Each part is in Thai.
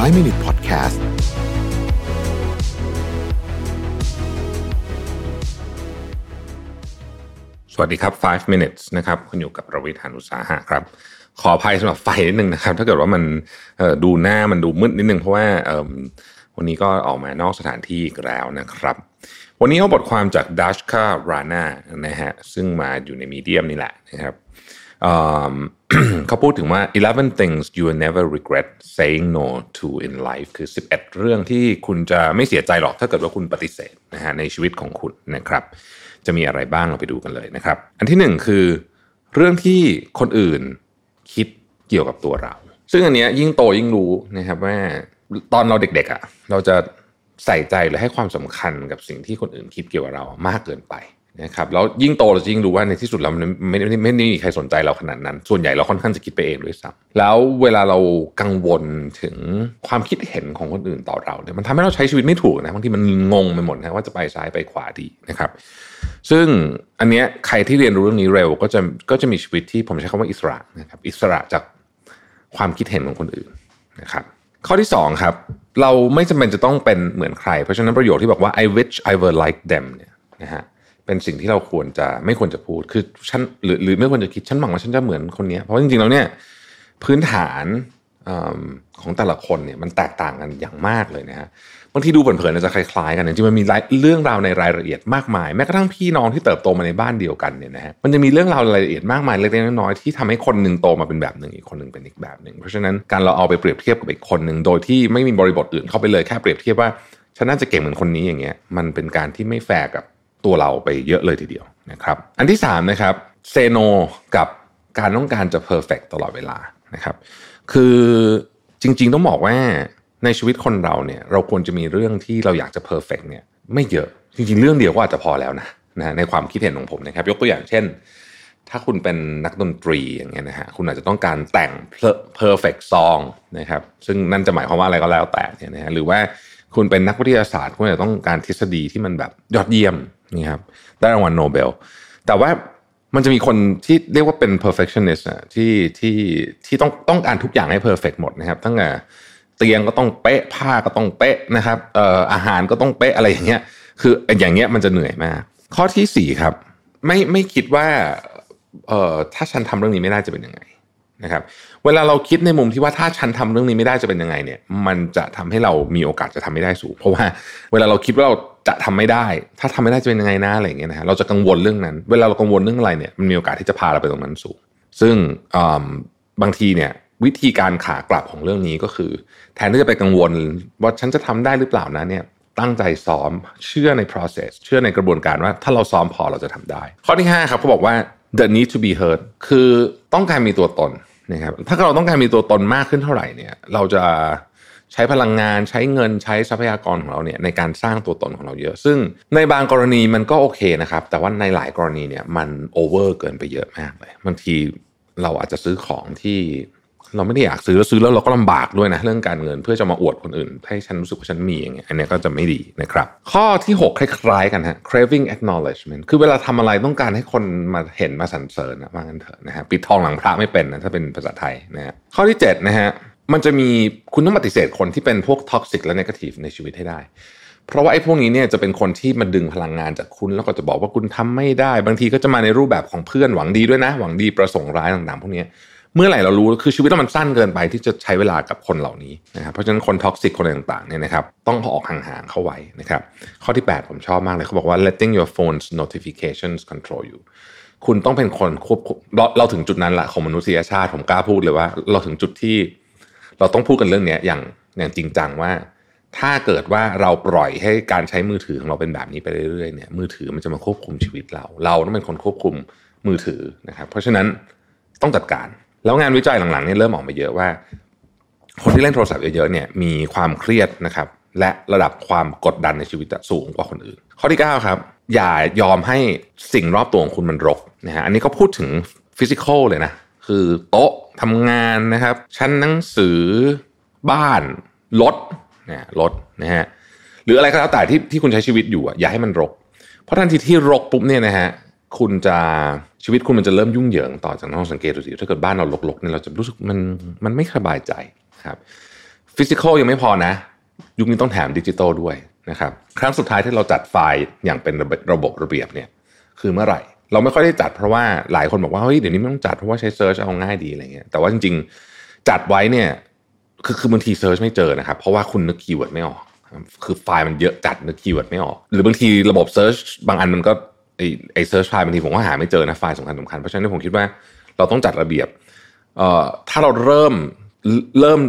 5 Minute Podcast สวัสดีครับ 5 minutes นะครับ คุณอยู่กับประวิทยานุสาหะครับ ขออภัยสำหรับไฟนิดนึงนะครับ ถ้าเกิดว่ามันดูหน้ามันดูมืดนิดนึง เพราะว่าวันนี้ก็ออกมานอกสถานที่อีกแล้วนะครับ วันนี้เขาบทความจากดัชคารานานะฮะ ซึ่งมาอยู่ในมีเดียมนี่แหละนะครับ เขาพูดถึงว่า 11 things you will never regret saying no to in life คือ 11 เรื่องที่คุณจะไม่เสียใจหรอกถ้าเกิดว่าคุณปฏิเสธนะฮะในชีวิตของคุณนะครับ จะมีอะไรบ้างเราไปดูกันเลยนะครับ อันที่หนึ่งคือ เรื่องที่คนอื่นคิดเกี่ยวกับตัวเรา ซึ่งอันเนี้ยยิ่งโตยิ่งรู้นะครับว่าตอนเราเด็กๆอะ่ะเราจะใส่ใจหรือให้ความสำคัญกับสิ่งที่คนอื่นคิดเกี่ยวกับเรามากเกินไป นะครับแล้วยิ่งโตเราจะยิ่งรู้ว่าในที่สุดเรามันไม่ไม่ไม่ไม่มีใครสนใจเราขนาดนั้น ส่วนใหญ่เราค่อนข้างจะคิดไปเองด้วยซ้ำแล้วเวลาเรากังวลถึงความคิดเห็นของคนอื่นต่อเราเนี่ยมันทำให้เราใช้ชีวิตไม่ถูกนะบางทีมันงงไปหมดนะว่าจะไปซ้ายไปขวาดีนะครับ ซึ่งอันเนี้ยใครที่เรียนรู้เรื่องนี้เร็วก็จะก็จะมีชีวิตที่ผมใช้คำว่าอิสระนะครับอิสระจากความคิดเห็นของคนอื่นนะครับข้อที่สองครับเราไม่จำเป็นจะต้องเป็นเหมือนใคร เพราะฉะนั้นประโยคที่บอกว่า I wish I were like them เนี่ยนะฮะ เป็นสิ่งที่เราควรจะไม่ควรจะพูดคือฉันหรือหรือไม่ควรจะคิดฉันหวังว่าฉันจะเหมือนคนนี้เพราะจริงๆแล้วเนี่ยพื้นฐานอของแต่ละคนเนี่ยมันแตกต่างกันอย่างมากเลยนะฮะบางทีดูเผินๆอาจจะคล้ายๆกันจริงๆมันมีเรื่องราวในรายละเอียดมากมายแม้กระทั่งพี่น้องที่เติบโตมาในบ้านเดียวกันเนี่ยนะฮะมันจะมีเรื่องราวรายละเอียดมากมายเล็กๆน้อยๆที่ทำให้คนหนึ่งโตมาเป็นแบบหนึ่งอีกคนหนึ่งเป็นอีกแบบหนึ่งเพราะฉะนั้นการเราเอาไปเปรียบเทียบกับอีกคนหนึ่งโดยที่ไม่มีบริบทอื่นเข้าไปเลยแค่เปรียบเทียบว่าฉันน่าจะเก่งเหมือนคนนี้อย่างเงี้ยมันเป็นการที่ไม่แฟร์กับ ตัวเราไปเยอะเลยทีเดียวนะครับ อันที่สามนะครับ say no กับการต้องการจะ perfect ตลอดเวลานะครับ คือจริงๆต้องบอกว่าในชีวิตคนเราเนี่ยเราควรจะมีเรื่องที่เราอยากจะ perfect เนี่ยไม่เยอะ จริงๆ เรื่องเดียวก็อาจจะพอแล้วนะนะในความคิดเห็นของผมนะครับ ยกตัวอย่างเช่น ถ้าคุณเป็นนักดนตรีอย่างเงี้ยนะฮะคุณอาจจะต้องการแต่ง perfect song นะครับซึ่งนั่นจะหมายความว่าอะไรก็แล้วแต่เนี่ยนะฮะหรือว่า คุณเป็นนักวิทยาศาสตร์คุณจะต้องการทฤษฎีที่มันแบบยอดเยี่ยมนี่ครับได้รางวัลโนเบล แต่ว่ามันจะมีคนที่เรียกว่าเป็น perfectionist ะที่ที่ที่ต้องต้องการทุกอย่างให้ perfect หมดนะครับ ตั้งแต่เตียงก็ต้องเป๊ะผ้าก็ต้องเป๊ะนะครับเอ่ออาหารก็ต้องเป๊ะอะไรอย่างเงี้ย คืออย่างเงี้ยมันจะเหนื่อยมาก ข้อที่สี่ครับ ไม่ไม่คิดว่าเอ่อถ้าฉันทำเรื่องนี้ไม่ได้จะเป็นยังไง นะครับเวลาเราคิดในมุมที่ว่าถ้าฉันทำเรื่องนี้ไม่ได้จะเป็นยังไงเนี่ย มันจะทำให้เรามีโอกาสจะทำไม่ได้สูง เพราะว่าเวลาเราคิดว่าเราจะทำไม่ได้ ถ้าทำไม่ได้จะเป็นยังไงนะอะไรอย่างเงี้ยนะฮะเราจะกังวลเรื่องนั้น เวลาเรากังวลเรื่องอะไรเนี่ยมันมีโอกาสที่จะพาเราไปตรงนั้นสูง ซึ่งบางทีเนี่ยวิธีการขากลับของเรื่องนี้ก็คือ แทนที่จะไปกังวลว่าฉันจะทำได้หรือเปล่านะเนี่ยตั้งใจซ้อมเชื่อใน process เชื่อในกระบวนการว่าถ้าเราซ้อมพอเราจะทำได้ ข้อที่5ครับเขาบอกว่า the need to be heard คือต้องการมีตัวตน นะครับถ้าเราต้องการมีตัวตนมากขึ้นเท่าไหร่เนี่ย เราจะใช้พลังงานใช้เงินใช้ทรัพยากรของเราเนี่ยในการสร้างตัวตนของเราเยอะ ซึ่งในบางกรณีมันก็โอเคนะครับ แต่ว่าในหลายกรณีเนี่ยมันโอเวอร์เกินไปเยอะมากเลยบางทีเราอาจจะซื้อของที่ เราไม่ได้อยากซื้อแล้วซื้อแล้วเราก็ลำบากด้วยนะเรื่องการเงินเพื่อจะมาอวดคนอื่น ให้ฉันรู้สึกว่าฉันมีอย่างเงี้ยอันนี้ก็จะไม่ดีนะครับ ข้อที่ 6 คล้ายๆกันฮะ craving acknowledgement คือเวลาทำอะไรต้องการให้คนมาเห็นมาสรรเสริญนะว่างั้นเถอะนะฮะปิดทองหลังพระไม่เป็นนะถ้าเป็นภาษาไทยนะฮะข้อที่7นะฮะมันจะมีคุณต้องปฏิเสธคนที่เป็นพวก toxic และ negative ในชีวิตให้ได้เพราะว่าไอ้พวกนี้เนี่ยจะเป็นคนที่มาดึงพลังงานจากคุณ แล้วก็จะบอกว่าคุณทำไม่ได้ บางทีก็จะมาในรูปแบบของเพื่อนหวังดีด้วยนะ หวังดีประสงค์ร้ายต่างๆ พวกนี้ เมื่อไหร่เรารู้คือชีวิตเรามันสั้นเกินไปที่จะใช้เวลากับคนเหล่านี้นะครับเพราะฉะนั้นคน toxic คนต่างๆเนี่ยนะครับต้องออกห่างๆเข้าไว้นะครับข้อที่ 8 ผมชอบมากเลยเขาบอกว่า letting your phone's notifications control you คุณต้องเป็นคนควบคุมเราเราถึงจุดนั้นละของมนุษยชาติผมกล้าพูดเลยว่า เราถึงจุดที่ เราต้องพูดกันเรื่องนี้อย่างอย่างจริงจังว่า ถ้าเกิดว่าเราปล่อยให้การใช้มือถือของเราเป็นแบบนี้ไปเรื่อยๆเนี่ยมือถือมันจะมาควบคุมชีวิตเรา เราต้องเป็นคนควบคุมมือถือนะครับ เพราะฉะนั้นต้องจัดการ แล้วงานวิจัยหลังๆเนี่ยเริ่มออกมาเยอะว่า คนที่เล่นโทรศัพท์เยอะๆเนี่ยมีความเครียดนะครับ และระดับความกดดันในชีวิตสูงกว่าคนอื่น ข้อที่ 9 ครับ อย่ายอมให้สิ่งรอบตัวของคุณมันรกนะฮะอันนี้ก็พูดถึงฟิสิกอลเลยนะคือโต๊ะทำงานนะครับ ชั้นหนังสือบ้านรถเนี่ยรถนะฮะหรืออะไรก็แล้วแต่ที่ที่คุณใช้ชีวิตอยู่อะอย่าให้มันรก เพราะทันทีที่รกปุ๊บเนี่ยนะฮะคุณจะ ชีวิตคุณมันจะเริ่มยุ่งเหยิงต่อจากน้องสังเกตดูสิถ้าเกิดบ้านเรารกๆเนี่ยเราจะรู้สึกมันมันไม่สบายใจครับ physical ยังไม่พอนะ ยุคนี้ต้องแถมดิจิตอลด้วยนะครับครั้งสุดท้ายที่เราจัดไฟล์อย่างเป็นระบบระเบียบเนี่ยคือเมื่อไหร่ เราไม่ค่อยได้จัดเพราะว่าหลายคนบอกว่าเฮ้ยเดี๋ยวนี้ไม่ต้องจัดเพราะว่าใช้ search เอาง่ายดีอะไรเงี้ยแต่ว่าจริงๆจัดไว้เนี่ยคือคือบางที search ไม่เจอนะครับเพราะว่าคุณนึก keyword ไม่ออกคือไฟล์มันเยอะจัดนึก keyword ไม่ออก หรือบางทีระบบ search บางอันมันก็ ไอ้ไอ้ search ไฟล์บางทีผมก็หาไม่เจอนะไฟล์สำคัญสำคัญเพราะฉะนั้นผมคิดว่าเราต้องจัดระเบียบเอ่อถ้าเราเริ่มเริ่ม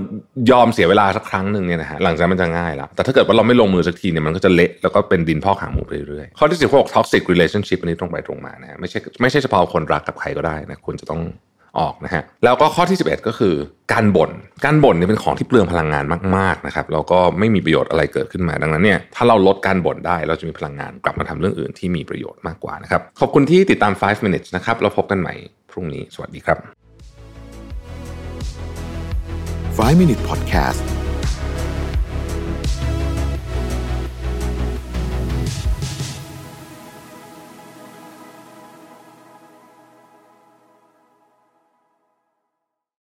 ยอมเสียเวลาสักครั้งหนึ่งเนี่ยนะฮะหลังจากมันจะง่ายแล้วแต่ถ้าเกิดว่าเราไม่ลงมือสักทีเนี่ยมันก็จะเละแล้วก็เป็นดินพอกหางหมูไปเรื่อยๆข้อที่สิบหก toxic relationship อันนี้ตรงไปตรงมานะไม่ใช่ไม่ใช่เฉพาะคนรักกับใครก็ได้นะคุณจะต้อง ออกนะฮะแล้วก็ข้อที่ 11 ก็คือการบ่นการบ่นเนี่ยเป็นของที่เปลืองพลังงานมากๆนะครับแล้วก็ไม่มีประโยชน์อะไรเกิดขึ้นมาดังนั้นเนี่ยถ้าเราลดการบ่นได้เราจะมีพลังงานกลับมาทำเรื่องอื่นที่มีประโยชน์มากกว่านะครับขอบคุณที่ติดตาม 5 minutes นะครับเราพบกันใหม่พรุ่งนี้สวัสดีครับ5 Minute Podcast